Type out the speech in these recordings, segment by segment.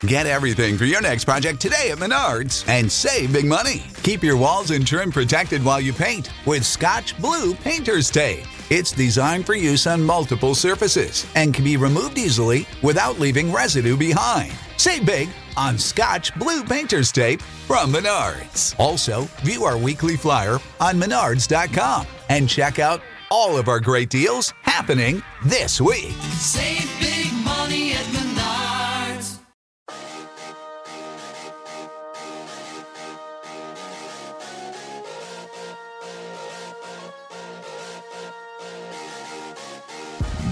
Get everything for your next project today at Menards and save big money. Keep your walls and trim protected while you paint with Scotch Blue Painter's Tape. It's designed for use on multiple surfaces and can be removed easily without leaving residue behind. Save big on Scotch Blue Painter's Tape from Menards. Also, view our weekly flyer on menards.com and check out all of our great deals happening this week. Save big money at Menards.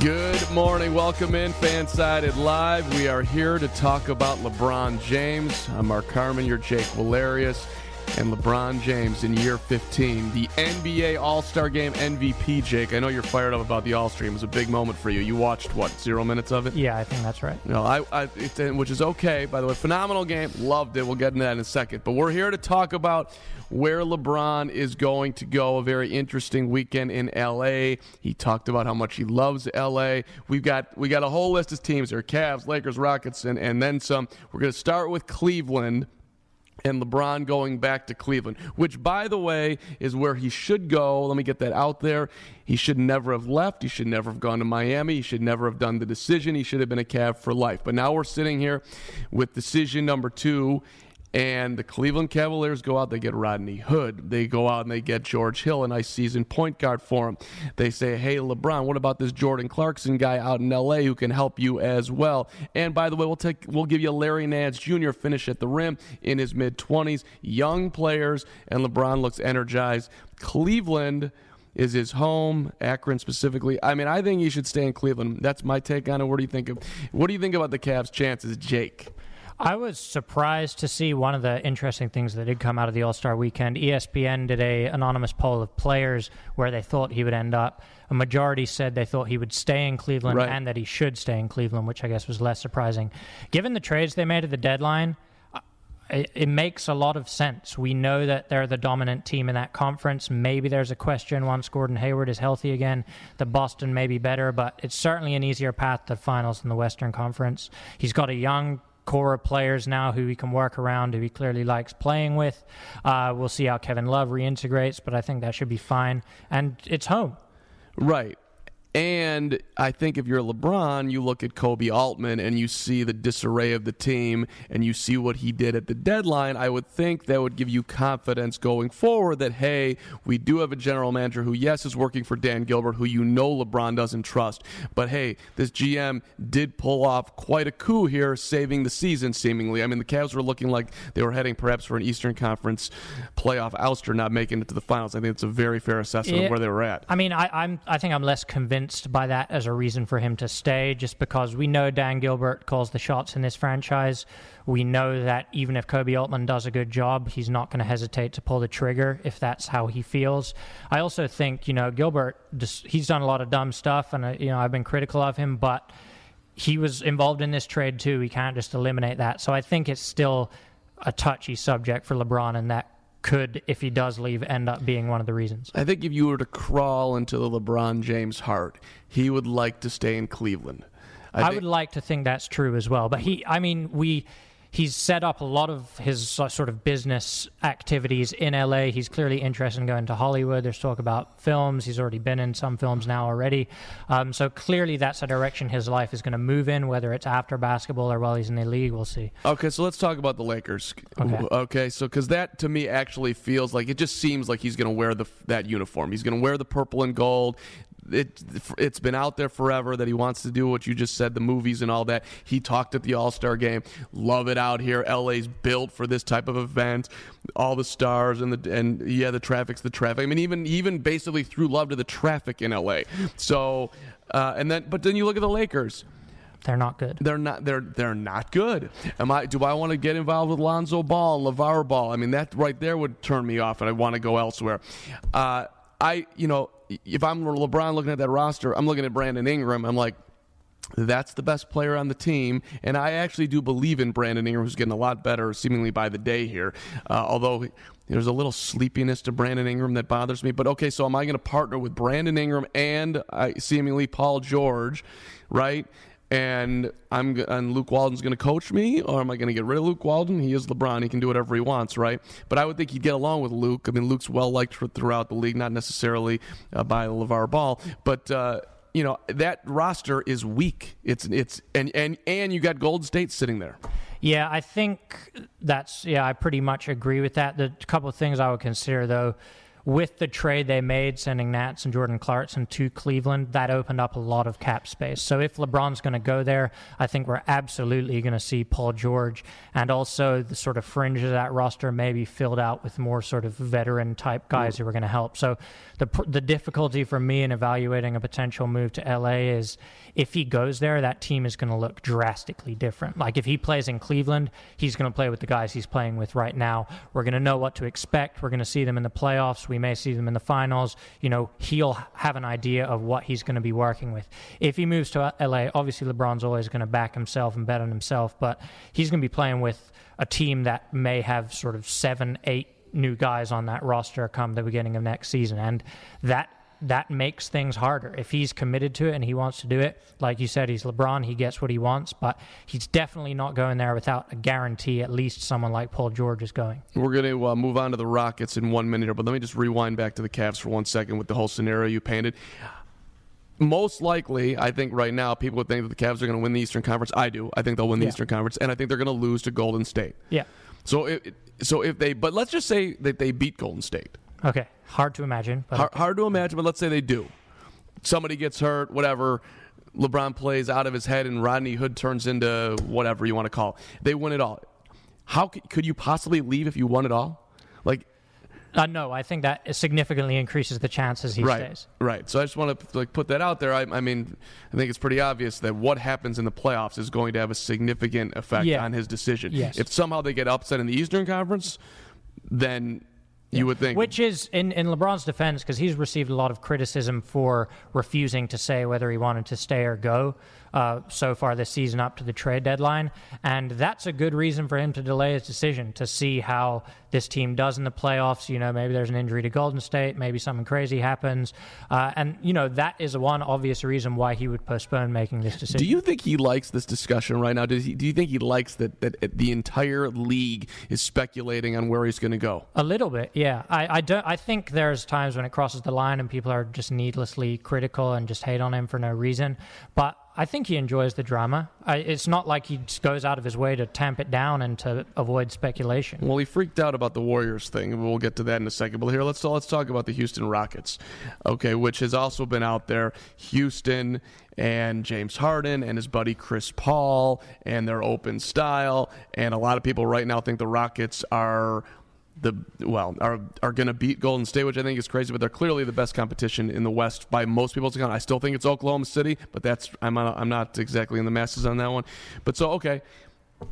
Good morning. Welcome in Fansided Live. We are here to talk about LeBron James. I'm Mark Carman. You're Jake Valerius, and LeBron James in year 15. The NBA All Star Game MVP, Jake. I know you're fired up about the All Stream. It was a big moment for you. You watched, what, zero minutes of it? Yeah, I think that's right. No, I, I it, which is okay, by the way. Phenomenal game. Loved it. We'll get into that in a second. But we're here to talk about where LeBron is going to go. A very interesting weekend in LA. He talked about how much he loves LA. We've got we got a whole list of teams here: Cavs, Lakers, Rockets, and, and then some. We're going to start with Cleveland and LeBron going back to Cleveland, which, by the way, is where he should go. Let me get that out there. He should never have left. He should never have gone to Miami. He should never have done the decision. He should have been a Cav for life. But now we're sitting here with decision number two, and the Cleveland Cavaliers go out, they get Rodney Hood. They go out and they get George Hill, a nice season point guard for him. They say, hey, LeBron, what about this Jordan Clarkson guy out in LA who can help you as well? And by the way, we'll take we'll give you Larry Nance Jr. finish at the rim in his mid 20s. Young players, and LeBron looks energized. Cleveland is his home, Akron specifically. I mean, I think he should stay in Cleveland. That's my take on it. What do you think of what do you think about the Cavs' chances, Jake? I was surprised to see one of the interesting things that did come out of the All Star weekend. ESPN did a anonymous poll of players where they thought he would end up. A majority said they thought he would stay in Cleveland Right. and that he should stay in Cleveland, which I guess was less surprising. Given the trades they made at the deadline, it, it makes a lot of sense. We know that they're the dominant team in that conference. Maybe there's a question once Gordon Hayward is healthy again that Boston may be better, but it's certainly an easier path to finals in the Western Conference. He's got a young core of players now who he can work around, who he clearly likes playing with. Uh, we'll see how Kevin Love reintegrates, but I think that should be fine. And it's home. Right. And I think if you're LeBron, you look at Koby Altman and you see the disarray of the team and you see what he did at the deadline. I would think that would give you confidence going forward that, hey, we do have a general manager who, yes, is working for Dan Gilbert, who you know LeBron doesn't trust. But hey, this GM did pull off quite a coup here, saving the season seemingly. I mean, the Cavs were looking like they were heading perhaps for an Eastern Conference playoff ouster, not making it to the finals. I think it's a very fair assessment of where they were at. I mean, I, I'm I think I'm less convinced by that as a reason for him to stay, just because we know Dan Gilbert calls the shots in this franchise. We know that even if Koby Altman does a good job, he's not going to hesitate to pull the trigger if that's how he feels. I also think you know Gilbert, just, he's done a lot of dumb stuff, and uh, you know I've been critical of him, but he was involved in this trade too. He can't just eliminate that. So I think it's still a touchy subject for LeBron, and that could, if he does leave, end up being one of the reasons. I think if you were to crawl into the LeBron James heart, he would like to stay in Cleveland. I, think- would like to think that's true as well. But he, I mean, we, he's set up a lot of his sort of business activities in LA. He's clearly interested in going to Hollywood. There's talk about films. He's already been in some films now already. Um, so clearly that's a direction his life is going to move in, whether it's after basketball or while he's in the league. We'll see. Okay, so let's talk about the Lakers. Okay. Okay, so because that to me actually feels like it just seems like he's going to wear the that uniform. He's going to wear the purple and gold. It it's been out there forever that he wants to do what you just said, the movies and all that. He talked at the All Star game. Love it out here. LA's built for this type of event. All the stars and the and yeah, the traffic's the traffic. I mean, even even basically threw love to the traffic in LA. So uh, and then but then you look at the Lakers. They're not good. They're not. They're they're not good. Am I? Do I want to get involved with Lonzo Ball, LeVar Ball? I mean, that right there would turn me off, and I want to go elsewhere. Uh, I, you know, if I'm LeBron looking at that roster, I'm looking at Brandon Ingram. I'm like, that's the best player on the team, and I actually do believe in Brandon Ingram, who's getting a lot better, seemingly by the day here. Uh, although there's a little sleepiness to Brandon Ingram that bothers me. But okay, so am I going to partner with Brandon Ingram and uh, seemingly Paul George, right? And I'm and Luke Walton's going to coach me, or am I going to get rid of Luke Walton? He is LeBron; he can do whatever he wants, right? But I would think he'd get along with Luke. I mean, Luke's well liked throughout the league, not necessarily uh, by LeVar Ball, but. Uh, you know that roster is weak. It's it's and and and you got Golden State sitting there. Yeah, I think that's yeah. I pretty much agree with that. The couple of things I would consider though with the trade they made, sending Nance and Jordan Clarkson to Cleveland, that opened up a lot of cap space. So if LeBron's going to go there, I think we're absolutely going to see Paul George and also the sort of fringe of that roster maybe filled out with more sort of veteran type guys mm. who are going to help. So the the difficulty for me in evaluating a potential move to LA is if he goes there, that team is going to look drastically different. Like if he plays in Cleveland, he's going to play with the guys he's playing with right now. We're going to know what to expect. We're going to see them in the playoffs. We may see them in the finals. You know, he'll have an idea of what he's going to be working with. If he moves to uh, LA, obviously LeBron's always going to back himself and bet on himself, but he's going to be playing with a team that may have sort of seven, eight new guys on that roster come the beginning of next season. And that that makes things harder. If he's committed to it and he wants to do it, like you said, he's LeBron, he gets what he wants, but he's definitely not going there without a guarantee at least someone like Paul George is going. We're going to uh, move on to the Rockets in one minute, but let me just rewind back to the Cavs for one second with the whole scenario you painted. Most likely, I think right now people would think that the Cavs are going to win the Eastern Conference. I do. I think they'll win the Yeah. Eastern Conference, and I think they're going to lose to Golden State. Yeah. So, it, so if they, but let's just say that they beat Golden State. Okay. Hard to imagine. But Hard, hard to imagine, but let's say they do. Somebody gets hurt, whatever. LeBron plays out of his head, and Rodney Hood turns into whatever you want to call. It. They win it all. How c- could you possibly leave if you won it all? Like, uh, no, I think that significantly increases the chances he right, stays. right. So I just want to like put that out there. I, I mean, I think it's pretty obvious that what happens in the playoffs is going to have a significant effect Yeah. on his decision. Yes. If somehow they get upset in the Eastern Conference, then you would think Which is, in, in LeBron's defense, because he's received a lot of criticism for refusing to say whether he wanted to stay or go uh, so far this season up to the trade deadline. And that's a good reason for him to delay his decision to see how this team does in the playoffs. You know, maybe there's an injury to Golden State, maybe something crazy happens. Uh, and, you know, that is one obvious reason why he would postpone making this decision. Do you think he likes this discussion right now? Does he, do you think he likes that, that the entire league is speculating on where he's going to go? A little bit, yeah. I, I don't. I think there's times when it crosses the line and people are just needlessly critical and just hate on him for no reason. But I think he enjoys the drama. I, it's not like he goes out of his way to tamp it down and to avoid speculation. Well, he freaked out about the Warriors thing. We'll get to that in a second. But here, let's let's talk about the Houston Rockets, okay, which has also been out there. Houston and James Harden and his buddy Chris Paul and their open style, and a lot of people right now think the Rockets are the well are are going to beat Golden State, which I think is crazy. But they're clearly the best competition in the West by most people's account. I still think it's Oklahoma City, but that's I'm not, I'm not exactly in the masses on that one. But so okay.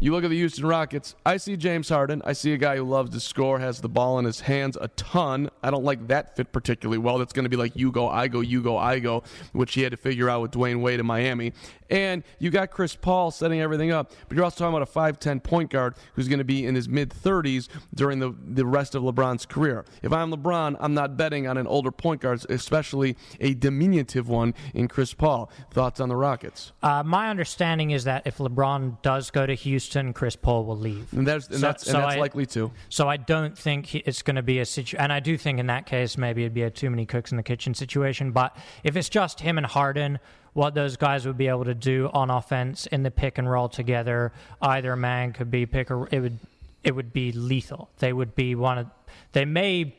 You look at the Houston Rockets. I see James Harden. I see a guy who loves to score, has the ball in his hands a ton. I don't like that fit particularly well. That's going to be like you go, I go, you go, I go, which he had to figure out with Dwyane Wade in Miami. And you got Chris Paul setting everything up, but you're also talking about a 5'10 point guard who's going to be in his mid 30s during the, the rest of LeBron's career. If I'm LeBron, I'm not betting on an older point guard, especially a diminutive one in Chris Paul. Thoughts on the Rockets? Uh, my understanding is that if LeBron does go to Houston, Chris Paul will leave. And that's, and So- that's, and so that's I- likely to. So I don't think he- it's going to be a situation, and I do think in that case maybe it'd be a too many cooks in the kitchen situation. But if it's just him and Harden, what those guys would be able to do on offense in the pick and roll together, either man could be pick or it would it would be lethal. They would be one of they may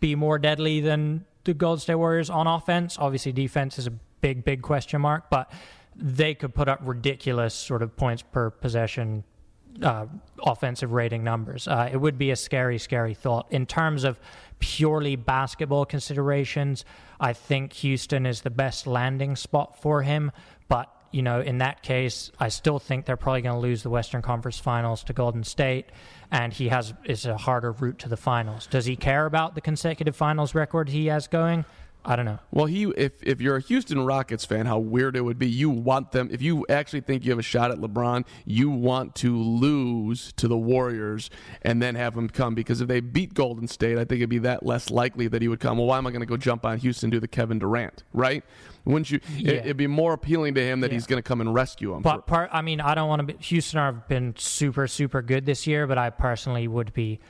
be more deadly than the Golden State Warriors on offense. Obviously, defense is a big big question mark, but they could put up ridiculous sort of points per possession uh, offensive rating numbers. Uh, it would be a scary, scary thought. In terms of purely basketball considerations, I think Houston is the best landing spot for him. But you know, in that case, I still think they're probably going to lose the Western Conference Finals to Golden State, and he has is a harder route to the finals. Does he care about the consecutive finals record he has going? I don't know. Well, he if if you're a Houston Rockets fan, how weird it would be. You want them if you actually think you have a shot at LeBron, you want to lose to the Warriors and then have him come because if they beat Golden State, I think it'd be that less likely that he would come. Well, why am I going to go jump on Houston and do the Kevin Durant, right? Wouldn't you? Yeah. It, would be more appealing to him that Yeah. he's going to come and rescue him. But for- part, I mean, I don't want to be. Houston have been super, super good this year, but I personally would be.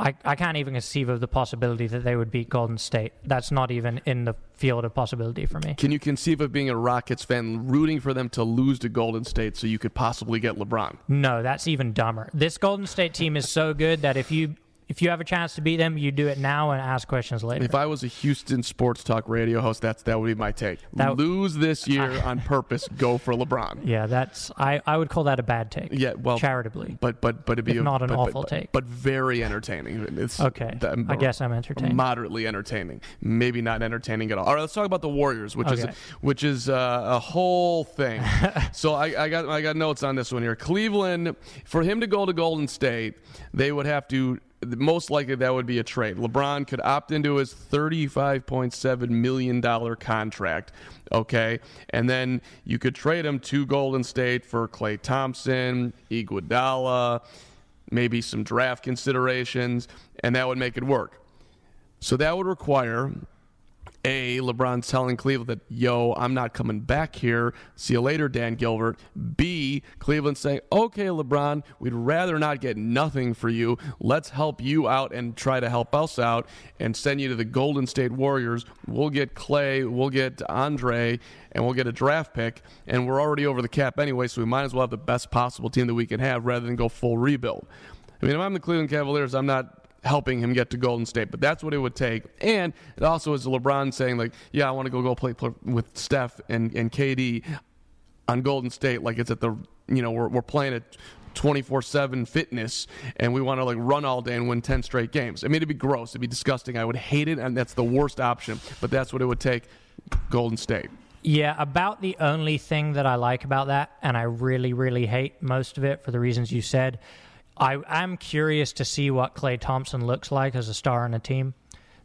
I, I can't even conceive of the possibility that they would beat Golden State. That's not even in the field of possibility for me. can you conceive of being a Rockets fan, rooting for them to lose to Golden State so you could possibly get LeBron? No, that's even dumber. This Golden State team is so good that if you if you have a chance to beat them, you do it now and ask questions later. If I was a Houston sports talk radio host, that's that would be my take. That- Lose this year on purpose. Go for LeBron. yeah, that's I, I would call that a bad take. Yeah, well, charitably. but but but it'd be a- not an but, awful but, take. but very entertaining. It's Okay, th- I guess I'm entertained. Moderately entertaining, maybe not entertaining at all. All right, let's talk about the Warriors, which is which is uh, a whole thing. so I, I got I got notes on this one here. Cleveland, for him to go to Golden State, they would have to. Most likely, that would be a trade. LeBron could opt into his thirty-five point seven million dollar contract. Okay, and then you could trade him to Golden State for Klay Thompson, Iguodala, maybe some draft considerations, and that would make it work. So that would require a LeBron telling Cleveland that yo, I'm not coming back here. See you later, Dan Gilbert. B Cleveland saying, okay, LeBron, we'd rather not get nothing for you. Let's help you out and try to help us out and send you to the Golden State Warriors. We'll get Klay, we'll get Andre, and we'll get a draft pick. And we're already over the cap anyway, so we might as well have the best possible team that we can have rather than go full rebuild. I mean, if I'm the Cleveland Cavaliers, I'm not helping him get to Golden State. But that's what it would take. And it also is LeBron saying, like, yeah, I want to go go play, play with Steph and, and KD on Golden State like it's at the, you know, we're, we're playing at 24 7 fitness and we want to like run all day and win 10 straight games. I mean, it'd be gross. It'd be disgusting. I would hate it. And that's the worst option. But that's what it would take Golden State. Yeah, about the only thing that I like about that, and I really, really hate most of it for the reasons you said. I am curious to see what Klay Thompson looks like as a star on a team.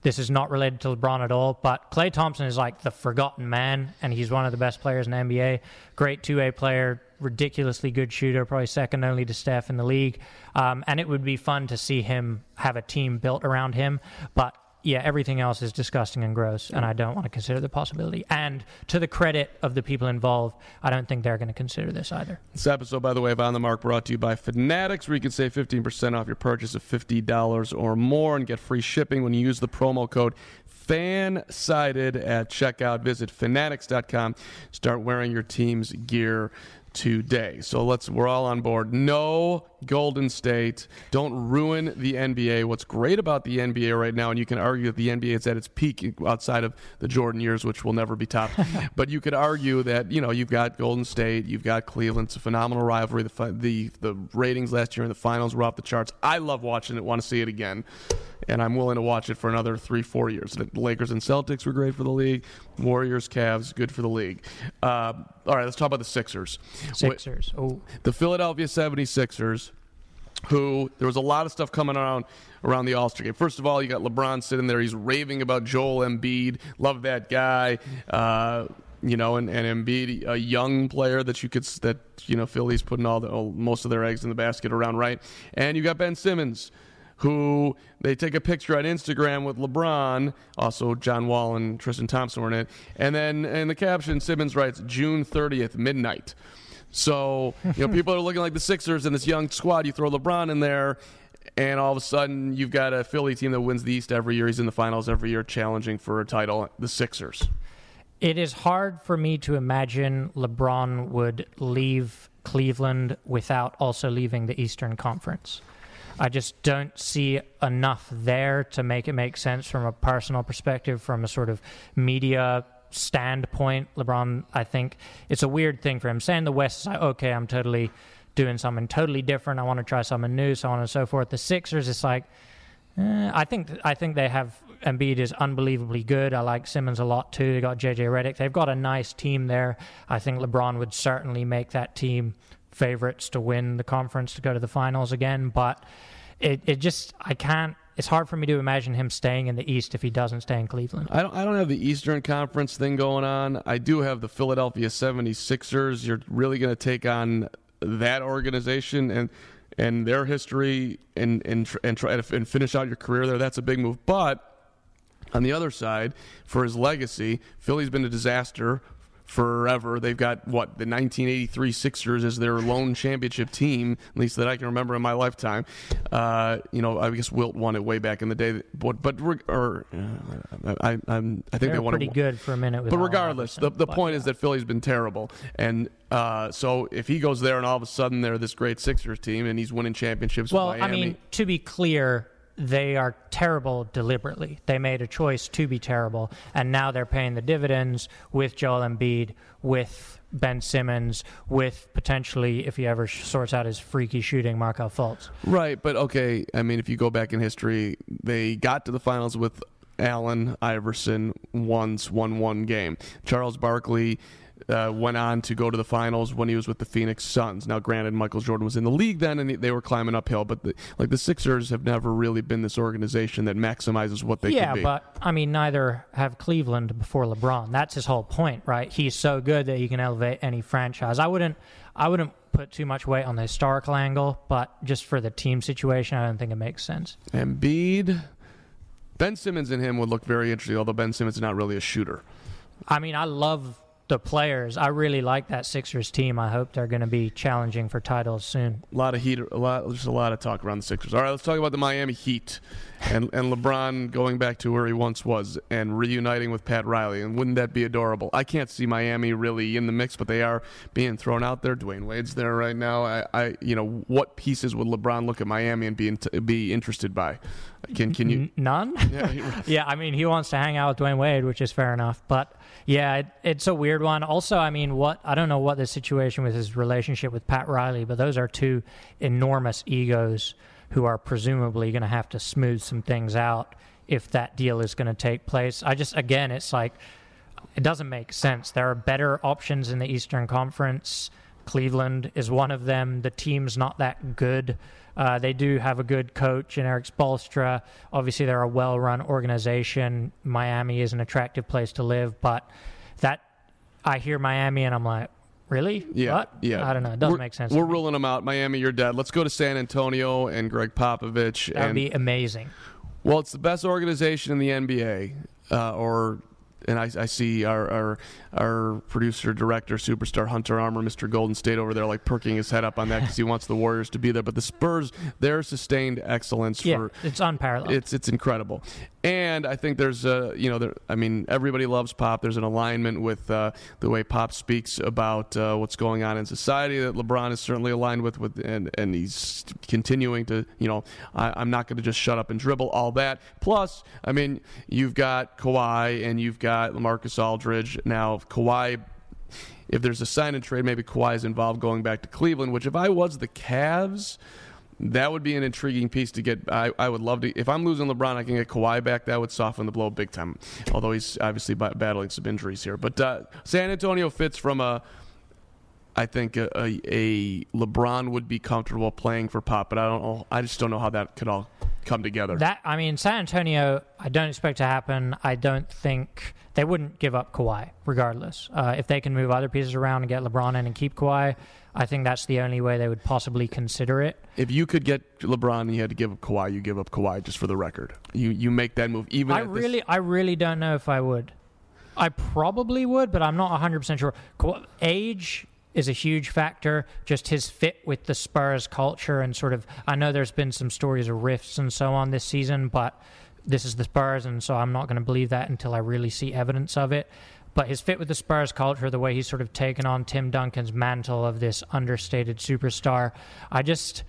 This is not related to LeBron at all, but Klay Thompson is like the forgotten man, and he's one of the best players in the NBA. Great 2A player, ridiculously good shooter, probably second only to Steph in the league. Um, and it would be fun to see him have a team built around him. But yeah, everything else is disgusting and gross, and I don't want to consider the possibility. And to the credit of the people involved, I don't think they're going to consider this either. This episode, by the way, of On the Mark brought to you by Fanatics, where you can save 15% off your purchase of $50 or more and get free shipping when you use the promo code FANSIDED at checkout. Visit fanatics.com. Start wearing your team's gear today. So let's we're all on board. No Golden State. Don't ruin the NBA. What's great about the NBA right now, and you can argue that the NBA is at its peak outside of the Jordan years, which will never be topped. but you could argue that you know you've got Golden State, you've got Cleveland. It's a phenomenal rivalry. The fi- the the ratings last year in the finals were off the charts. I love watching it. Want to see it again. And I'm willing to watch it for another three, four years. The Lakers and Celtics were great for the league. Warriors, Cavs, good for the league. Uh, all right, let's talk about the Sixers. Sixers. Oh, The Philadelphia 76ers, who there was a lot of stuff coming around around the All Star game. First of all, you got LeBron sitting there. He's raving about Joel Embiid. Love that guy. Uh, you know, and, and Embiid, a young player that you could that you know Philly's putting all the all, most of their eggs in the basket around, right? And you got Ben Simmons, who they take a picture on Instagram with LeBron. Also, John Wall and Tristan Thompson were in it. And then in the caption, Simmons writes June 30th, midnight. So, you know, people are looking like the Sixers and this young squad. You throw LeBron in there, and all of a sudden you've got a Philly team that wins the East every year. He's in the finals every year, challenging for a title. The Sixers. It is hard for me to imagine LeBron would leave Cleveland without also leaving the Eastern Conference. I just don't see enough there to make it make sense from a personal perspective, from a sort of media standpoint. LeBron, I think it's a weird thing for him. Saying the West is like, okay, I'm totally doing something totally different. I want to try something new, so on and so forth. The Sixers, it's like, Eh, I think I think they have Embiid is unbelievably good. I like Simmons a lot too. They got JJ Redick. They've got a nice team there. I think LeBron would certainly make that team favorites to win the conference to go to the finals again. But it, it just I can't. It's hard for me to imagine him staying in the East if he doesn't stay in Cleveland. I don't, I don't have the Eastern Conference thing going on. I do have the Philadelphia 76ers. You're really going to take on that organization and and their history and and and try to and finish out your career there. That's a big move. But on the other side, for his legacy, Philly's been a disaster forever. They've got what the 1983 Sixers as their lone championship team, at least that I can remember in my lifetime. Uh, you know, I guess Wilt won it way back in the day, but but or uh, I, I'm I think They're they won pretty it. good for a minute. But regardless, the, the point yeah. is that Philly's been terrible, and uh, so if he goes there and all of a sudden they're this great Sixers team and he's winning championships Well, I mean, to be clear, they are terrible deliberately. They made a choice to be terrible, and now they're paying the dividends with Joel Embiid, with Ben Simmons, with potentially, if he ever sorts out his freaky shooting, Markelle Fultz. Right, but okay. I mean, if you go back in history, they got to the finals with Allen Iverson once, won one game. Charles Barkley uh, went on to go to the finals when he was with the Phoenix Suns. Now, granted, Michael Jordan was in the league then, and they were climbing uphill. But the, like the Sixers have never really been this organization that maximizes what they yeah, can be. but I mean, neither have Cleveland before LeBron. That's his whole point, right? He's so good that he can elevate any franchise. I wouldn't, I wouldn't put too much weight on the historical angle, but just for the team situation, I don't think it makes sense. Embiid, Ben Simmons and him would look very interesting. Although Ben Simmons is not really a shooter. I mean, I love the players. I really like that Sixers team. I hope they're going to be challenging for titles soon. A lot of heat, a lot, just a lot of talk around the Sixers. All right, let's talk about the Miami Heat and and LeBron going back to where he once was and reuniting with Pat Riley. And wouldn't that be adorable? I can't see Miami really in the mix, but they are being thrown out there. Dwyane Wade's there right now. I, I you know, what pieces would LeBron look at Miami and be in, be interested by? Can can you? None? Yeah, yeah, I mean, he wants to hang out with Dwyane Wade, which is fair enough. But yeah, it, it's a weird one. Also, I mean, what I don't know what the situation with his relationship with Pat Riley, but those are two enormous egos who are presumably going to have to smooth some things out if that deal is going to take place. I just, again, it's like it doesn't make sense. There are better options in the Eastern Conference. Cleveland is one of them. The team's not that good. Uh, they do have a good coach in Erik Spoelstra. Obviously, they're a well-run organization. Miami is an attractive place to live, but that I hear Miami and I'm like, really? Yeah, What? yeah. I don't know. It doesn't We're- make sense. We're ruling them out. Miami, you're dead. Let's go to San Antonio and Gregg Popovich. That would and be amazing. Well, it's the best organization in the NBA, uh, or and I, I see our, our our producer, director, superstar Hunter Armour, Mr. Golden State over there, like perking his head up on that because he wants the Warriors to be there. But the Spurs, their sustained excellence Yeah, for it's unparalleled. it's it's incredible, and I think there's a you know there, I mean everybody loves Pop. There's an alignment with uh, the way Pop speaks about uh, what's going on in society that LeBron is certainly aligned with with and and he's continuing to you know I, I'm not going to just shut up and dribble all that. Plus, I mean you've got Kawhi and you've got LaMarcus Aldridge now. Kawhi if there's a sign and trade, maybe Kawhi is involved going back to Cleveland. Which, if I was the Cavs, that would be an intriguing piece to get. I, I would love to. If I'm losing LeBron, I can get Kawhi back. That would soften the blow big time. Although he's obviously ba- battling some injuries here. But uh, San Antonio fits from a. I think a, a, a LeBron would be comfortable playing for Pop, but I don't know. I just don't know how that could all come together. That I mean, San Antonio, I don't expect to happen. I don't think they wouldn't give up Kawhi, regardless. Uh, if they can move other pieces around and get LeBron in and keep Kawhi, I think that's the only way they would possibly consider it. if you could get LeBron and you had to give up Kawhi, you give up Kawhi just for the record. You you make that move even. I at this- really, I really don't know if I would. I probably would, but I'm not 100 percent sure. Ka- Age is a huge factor. Just his fit with the Spurs culture and sort of. I know there's been some stories of rifts and so on this season, but this is the Spurs, and so I'm not going to believe that until I really see evidence of it. But his fit with the Spurs culture, the way he's sort of taken on Tim Duncan's mantle of this understated superstar, I just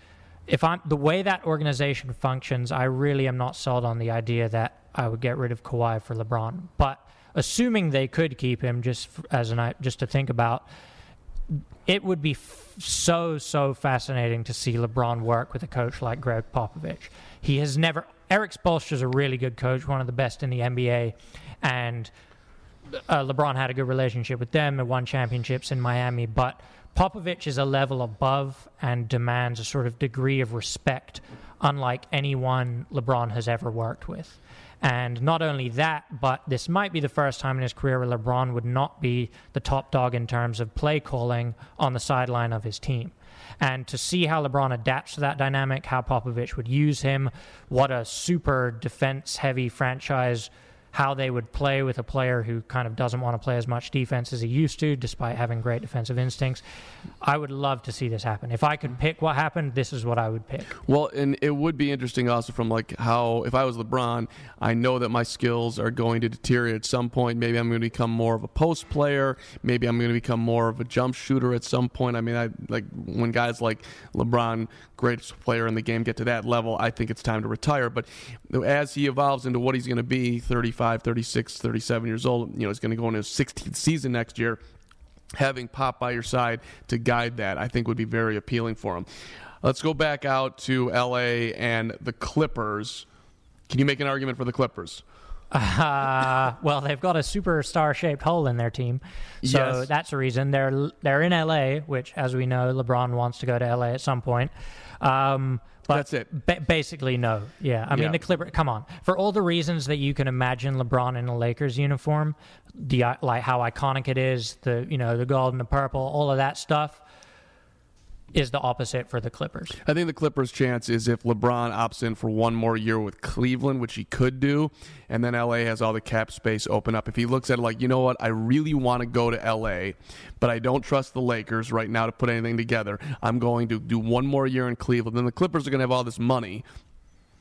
if I'm the way that organization functions, I really am not sold on the idea that I would get rid of Kawhi for LeBron. But assuming they could keep him, just as an just to think about, it would be f- so so fascinating to see LeBron work with a coach like Gregg Popovich. He has never Erik Spoelstra is a really good coach, one of the best in the NBA, and uh, LeBron had a good relationship with them and won championships in Miami. But Popovich is a level above and demands a sort of degree of respect, unlike anyone LeBron has ever worked with. And not only that, but this might be the first time in his career where LeBron would not be the top dog in terms of play calling on the sideline of his team. And to see how LeBron adapts to that dynamic, how Popovich would use him, what a super defense heavy franchise how they would play with a player who kind of doesn't want to play as much defense as he used to, despite having great defensive instincts. I would love to see this happen. If I could pick what happened, this is what I would pick. Well, and it would be interesting also from like how if I was LeBron, I know that my skills are going to deteriorate at some point. Maybe I'm going to become more of a post player. Maybe I'm going to become more of a jump shooter at some point. I mean, I like when guys like LeBron, greatest player in the game, get to that level. I think it's time to retire. But as he evolves into what he's going to be, 35 35, 36, 37 years old, you know, he's going to go into his 16th season next year. Having Pop by your side to guide that, I think, would be very appealing for him. Let's go back out to LA and the Clippers. Can you make an argument for the Clippers? Uh, well, they've got a superstar shaped hole in their team, so Yes. that's a reason they're they're in LA, which, as we know, LeBron wants to go to LA at some point. Um, but That's it. ba- basically, no. Yeah, I mean the Clipper. Come on, for all the reasons that you can imagine LeBron in a Lakers uniform, the like how iconic it is, the you know the gold and the purple, all of that stuff is the opposite for the Clippers. I think the Clippers' chance is if LeBron opts in for one more year with Cleveland, which he could do, and then LA has all the cap space open up. If he looks at it like, you know what, I really want to go to LA, but I don't trust the Lakers right now to put anything together. I'm going to do one more year in Cleveland. Then the Clippers are going to have all this money.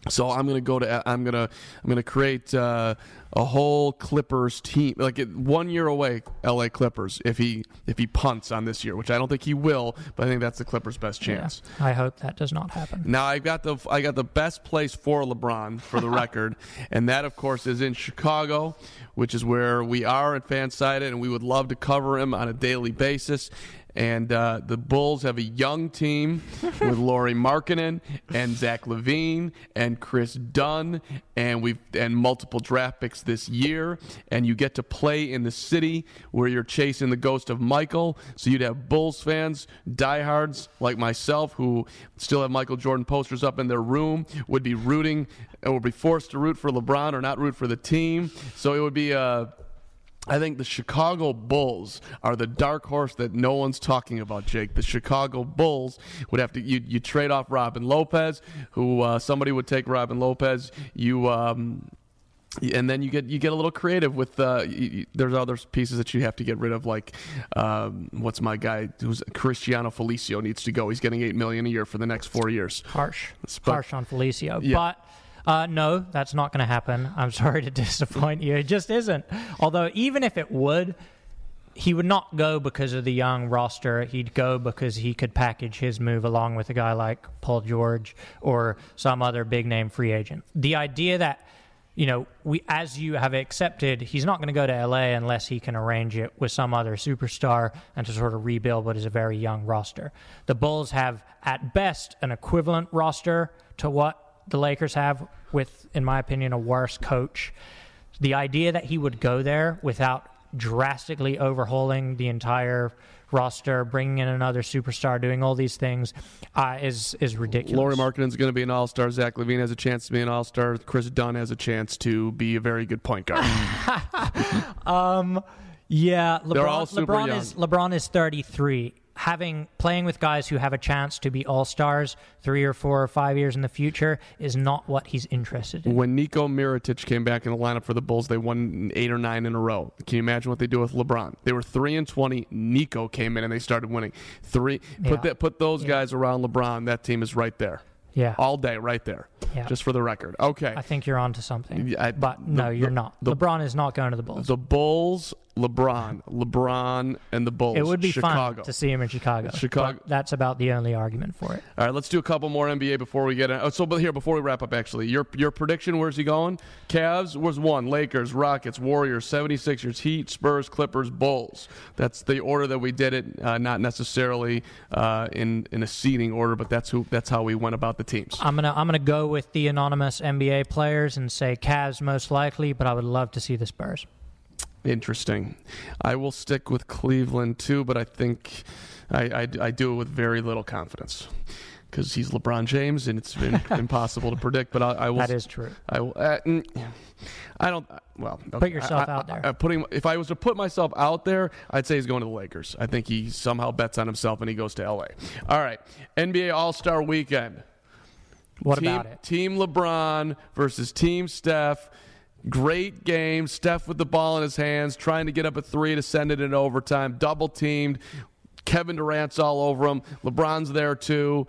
So I'm gonna go to I'm gonna I'm gonna create uh, a whole Clippers team like one year away L.A. Clippers if he if he punts on this year which I don't think he will but I think that's the Clippers' best chance. I hope that does not happen. Now I got the I got the best place for LeBron for the record, and that of course is in Chicago, which is where we are at Fansided, and we would love to cover him on a daily basis. And uh, the Bulls have a young team with Lauri Markkanen and Zach LaVine and Kris Dunn, and we've and multiple draft picks this year. And you get to play in the city where you're chasing the ghost of Michael. So you'd have Bulls fans, diehards like myself, who still have Michael Jordan posters up in their room, would be rooting and would be forced to root for LeBron or not root for the team. So it would be a I think the Chicago Bulls are the dark horse that no one's talking about, Jake. The Chicago Bulls would have to you, you trade off Robin Lopez, who uh, somebody would take Robin Lopez. You um, and then you get you get a little creative with uh, you, you- there's other pieces that you have to get rid of, like um, what's my guy who's Cristiano Felicio needs to go. He's getting eight million a year for the next four years. harsh, but- harsh on Felicio. Yeah. But uh, no, that's not going to happen. I'm sorry to disappoint you. It just isn't. Although, even if it would, he would not go because of the young roster. He'd go because he could package his move along with a guy like Paul George or some other big name free agent. The idea that you know, we as you have accepted, he's not going to go to LA unless he can arrange it with some other superstar and to sort of rebuild what is a very young roster. The Bulls have, at best, an equivalent roster to what the Lakers have, with, in my opinion, a worse coach. The idea that he would go there without drastically overhauling the entire roster, bringing in another superstar, doing all these things, uh, is is ridiculous. Lauri Markkanen's going to be an All Star. Zach LaVine has a chance to be an All Star. Kris Dunn has a chance to be a very good point guard. um, Yeah, LeBron, They're all super LeBron young. is LeBron is 33. Having playing with guys who have a chance to be all stars three or four or five years in the future is not what he's interested in. when Nico Mirotic came back in the lineup for the Bulls, they won eight or nine in a row. Can you imagine what they do with LeBron? They were three and twenty. Nico came in and they started winning. Three. Yeah. Put that. Put those guys around LeBron. That team is right there. Yeah, All day, right there. Yeah. Just for the record. Okay. I think you're onto something. Yeah, I- but the- no, you're the- not. the- LeBron is not going to the Bulls. The Bulls LeBron, LeBron, and the Bulls. It would be Chicago. fun to see him in Chicago. Chicago. that's about the only argument for it. All right, let's do a couple more NBA before we get in. Oh, so, but here before we wrap up, actually, your your prediction. Where's he going? Cavs was one. Lakers, Rockets, Warriors, 76ers, Heat, Spurs, Clippers, Bulls. That's the order that we did it. Uh, not necessarily uh, in in a seating order, but that's who that's how we went about the teams. I'm gonna I'm gonna go with the anonymous NBA players and say Cavs most likely, but I would love to see the Spurs. Interesting. I will stick with Cleveland too, but I think I, I, I do it with very little confidence because he's LeBron James and it's been impossible to predict. But I, I will. That is true. I will. Uh, I don't. Well, okay. Put yourself I- out there. I- putting if I was to put myself out there, I'd say he's going to the Lakers. I think he somehow bets on himself and he goes to LA. All right, NBA All Star Weekend. What team, about it? Team LeBron versus Team Steph. Great game. Steph with the ball in his hands, trying to get up a three to send it in overtime. Double teamed. Kevin Durant's all over him. LeBron's there too.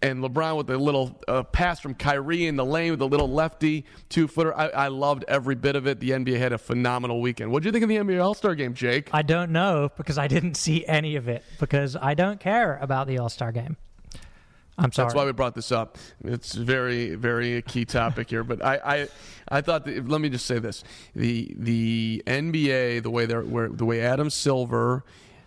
And LeBron with a little uh, pass from Kyrie in the lane with a little lefty two footer. I, I loved every bit of it. The NBA had a phenomenal weekend. What do you think of the NBA All Star game, Jake? I don't know because I didn't see any of it because I don't care about the All Star game. I'm sorry. That's why we brought this up. It's very, very key topic here. But I, I, I thought. That, let me just say this: the the NBA, the way they're, where, the way Adam Silver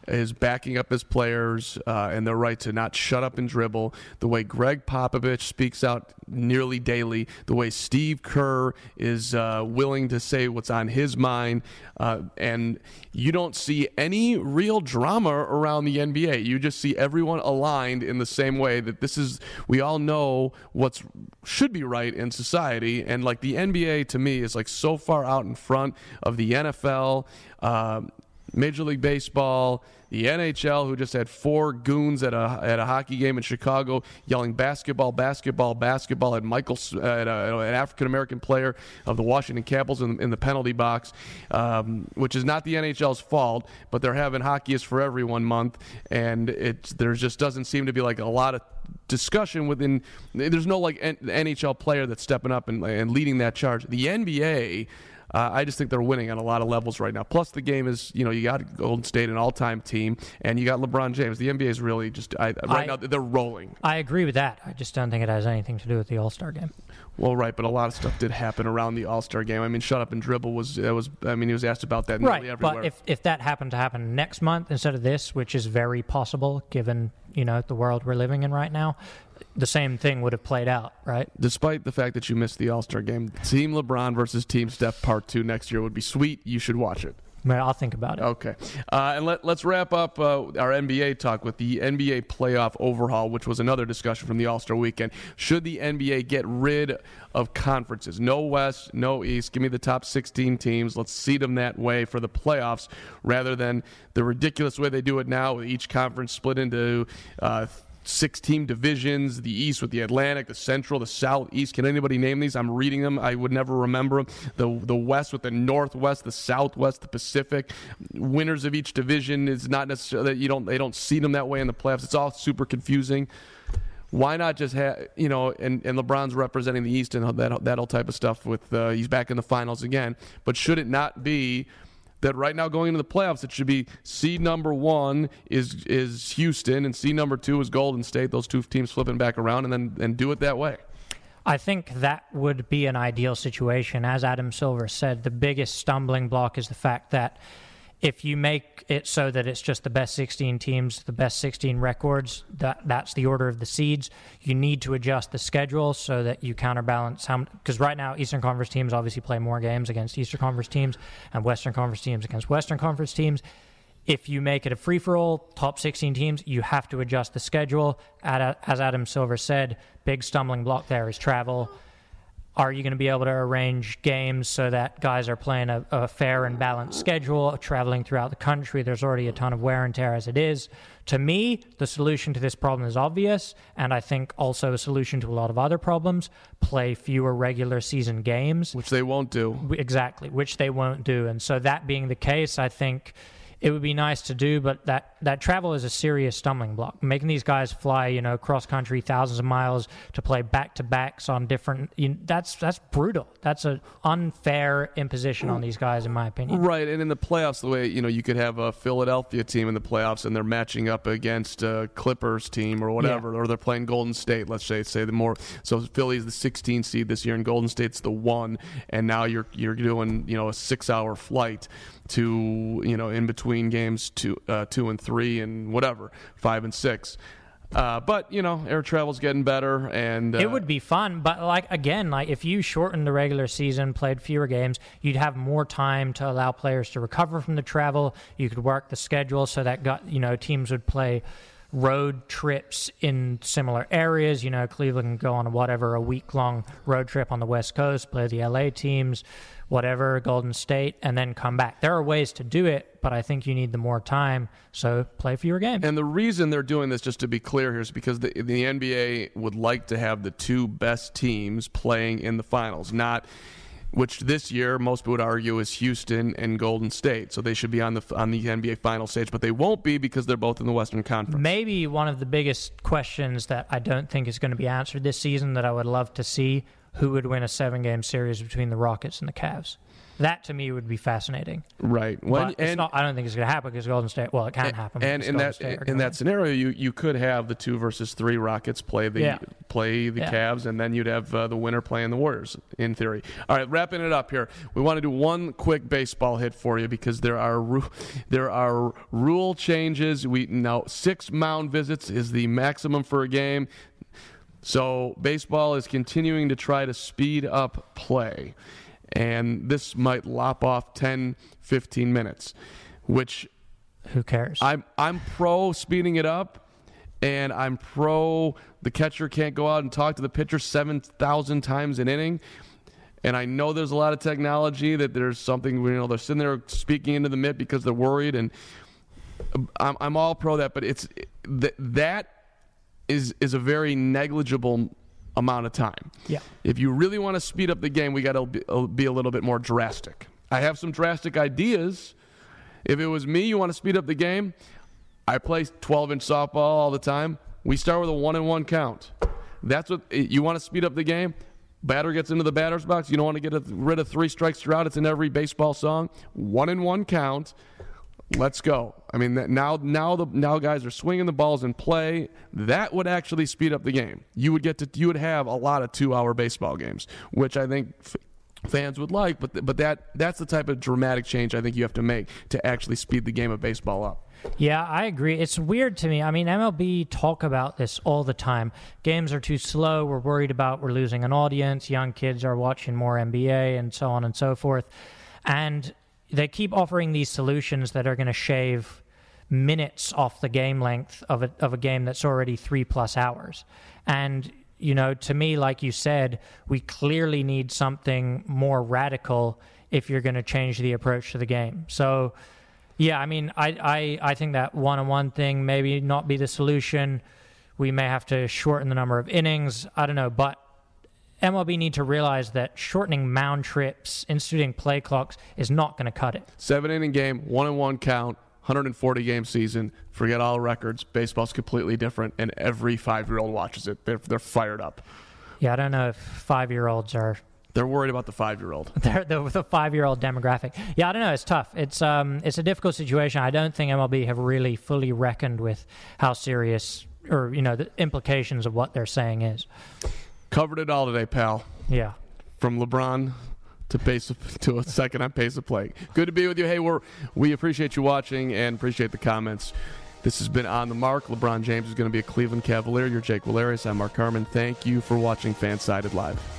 is backing up his players uh, and their right to not shut up and dribble. The way Gregg Popovich speaks out nearly daily. The way Steve Kerr is uh, willing to say what's on his mind, uh, and you don't see any real drama around the NBA. You just see everyone aligned in the same way that this is. We all know what's should be right in society, and like the NBA to me is like so far out in front of the NFL. Um, Major League Baseball, the NHL, who just had four goons at a at a hockey game in Chicago yelling basketball, basketball, basketball at Michael, uh, at a, an African American player of the Washington Capitals in, in the penalty box, um, which is not the NHL's fault, but they're having hockey is for everyone month, and it there just doesn't seem to be like a lot of discussion within. There's no like N- NHL player that's stepping up and, and leading that charge. The NBA. Uh, I just think they're winning on a lot of levels right now. Plus, the game is, you know, you got Golden State, an all-time team, and you got LeBron James. The NBA is really just I, right I- now they're rolling. I agree with that. I just don't think it has anything to do with the All Star game. Well, right, but a lot of stuff did happen around the All Star game. I mean, shut up and dribble was that was. I mean, he was asked about that Right, everywhere. but if if that happened to happen next month instead of this, which is very possible given you know the world we're living in right now, the same thing would have played out, right? Despite the fact that you missed the All Star game, Team LeBron versus Team Steph Part Two next year would be sweet. You should watch it. Well, I'll think about it. Okay. Uh, and let, let's wrap up uh, our NBA talk with the NBA playoff overhaul, which was another discussion from the All Star weekend. Should the NBA get rid of conferences? No West, no East. Give me the top 16 teams. Let's seed them that way for the playoffs rather than the ridiculous way they do it now with each conference split into. Uh, Six team divisions, the East with the Atlantic, the Central, the Southeast. Can anybody name these? I'm reading them. I would never remember them. The, the West with the Northwest, the Southwest, the Pacific. Winners of each division is not necessarily, you don't, they don't see them that way in the playoffs. It's all super confusing. Why not just have, you know, and, and LeBron's representing the East and that, that all type of stuff with, uh, he's back in the finals again. But should it not be that right now going into the playoffs, it should be seed number one is is Houston and seed number two is Golden State. Those two teams flipping back around and then and do it that way. I think that would be an ideal situation. As Adam Silver said, the biggest stumbling block is the fact that if you make it so that it's just the best 16 teams, the best 16 records, that that's the order of the seeds, you need to adjust the schedule so that you counterbalance how because right now Eastern Conference teams obviously play more games against Eastern Conference teams and Western Conference teams against Western Conference teams. If you make it a free for all, top 16 teams, you have to adjust the schedule. As Adam Silver said, big stumbling block there is travel. Are you going to be able to arrange games so that guys are playing a, a fair and balanced schedule, traveling throughout the country? There's already a ton of wear and tear as it is. To me, the solution to this problem is obvious, and I think also a solution to a lot of other problems play fewer regular season games. Which they won't do. Exactly, which they won't do. And so, that being the case, I think it would be nice to do, but that, that travel is a serious stumbling block. Making these guys fly, you know, cross country thousands of miles to play back to backs on different, you know, that's that's brutal. That's an unfair imposition on these guys, in my opinion. Right, and in the playoffs, the way you know you could have a Philadelphia team in the playoffs, and they're matching up against a Clippers team or whatever, or they're playing Golden State. Let's say, say the more. So Philly's the 16 seed this year, and Golden State's the one, and now you're you're doing you know a six hour flight to you know in between games two uh, two and three and whatever five and six. Uh, but you know, air travel's getting better, and uh, It would be fun, but like again, like if you shortened the regular season, played fewer games, you'd have more time to allow players to recover from the travel. You could work the schedule so that got you know teams would play road trips in similar areas. You know, Cleveland can go on whatever a week long road trip on the West Coast, play the LA teams, whatever Golden State, and then come back. There are ways to do it, but I think you need the more time. So play fewer games. And the reason they're doing this, just to be clear here, is because the, the NBA would like to have the two best teams playing in the finals, not which this year most would argue is Houston and Golden State. So they should be on the on the NBA final stage, but they won't be because they're both in the Western Conference. Maybe one of the biggest questions that I don't think is going to be answered this season that I would love to see who would win a seven game series between the Rockets and the Cavs. That to me would be fascinating. Right. But it's not, I don't think it's going to happen because Golden State. Well, it can happen. And in Golden that State in that scenario, you, you could have the two versus three Rockets play the Yeah. play the Yeah. Cavs, and then you'd have uh, the winner playing the Warriors. In theory. All right, wrapping it up here. We want to do one quick baseball hit for you because there are ru- there are rule changes. We now six mound visits is the maximum for a game. So baseball is continuing to try to speed up play. And this might lop off 10, 15 minutes, which Who cares? I'm I'm pro speeding it up, and I'm pro the catcher can't go out and talk to the pitcher seven thousand times an inning. And I know there's a lot of technology that there's something you know they're sitting there speaking into the mitt because they're worried, and I'm I'm all pro that, but it's that that is is a very negligible amount of time. Yeah. If you really want to speed up the game, we got to be, uh, a little bit more drastic. I have some drastic ideas. If it was me, you want to speed up the game. I play 12 inch softball all the time. We start with a one and one count. That's what you want to speed up the game. Batter gets into the batter's box. You don't want to get rid of three strikes you're. It's in every baseball song. One and one count. Let's go. I mean, now now the now guys are swinging the balls in play. That would actually speed up the game. You would get to you would have a lot of two hour baseball games, which I think f- fans would like. But th- but that that's the type of dramatic change I think you have to make to actually speed the game of baseball up. Yeah, I agree. It's weird to me. I mean, MLB talk about this all the time. Games are too slow. We're worried about we're losing an audience. Young kids are watching more NBA and so on and so forth. And they keep offering these solutions that are going to shave minutes off the game length of a, of a game that's already three plus hours. And, you know, to me, like you said, we clearly need something more radical if you're going to change the approach to the game. So, yeah, I mean, I, I, I think that one on one thing maybe not be the solution. We may have to shorten the number of innings. I don't know. But MLB need to realize that shortening mound trips, instituting play clocks is not going to cut it. Seven inning game, one and one count, 140 game season. Forget all records. Baseball's completely different, and every five year old watches it. They're, they're fired up. Yeah, I don't know if five year olds are They're worried about the five year old. they're the, the five year old demographic. Yeah, I don't know. It's tough. It's um it's a difficult situation. I don't think MLB have really fully reckoned with how serious or you know the implications of what they're saying is. Covered it all today, pal. Yeah. From LeBron to pace to a second on pace of play. Good to be with you. Hey, we're, we appreciate you watching and appreciate the comments. This has been on the mark. LeBron James is going to be a Cleveland Cavalier. You're Jake Valerius. I'm Mark Carman. Thank you for watching Fansided Live.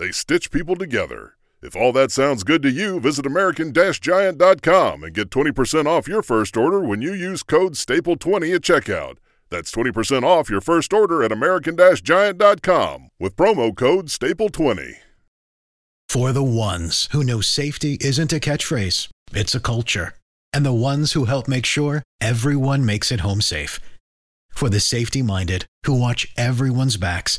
They stitch people together. If all that sounds good to you, visit American Giant.com and get 20% off your first order when you use code STAPLE20 at checkout. That's 20% off your first order at American Giant.com with promo code STAPLE20. For the ones who know safety isn't a catchphrase, it's a culture. And the ones who help make sure everyone makes it home safe. For the safety minded who watch everyone's backs,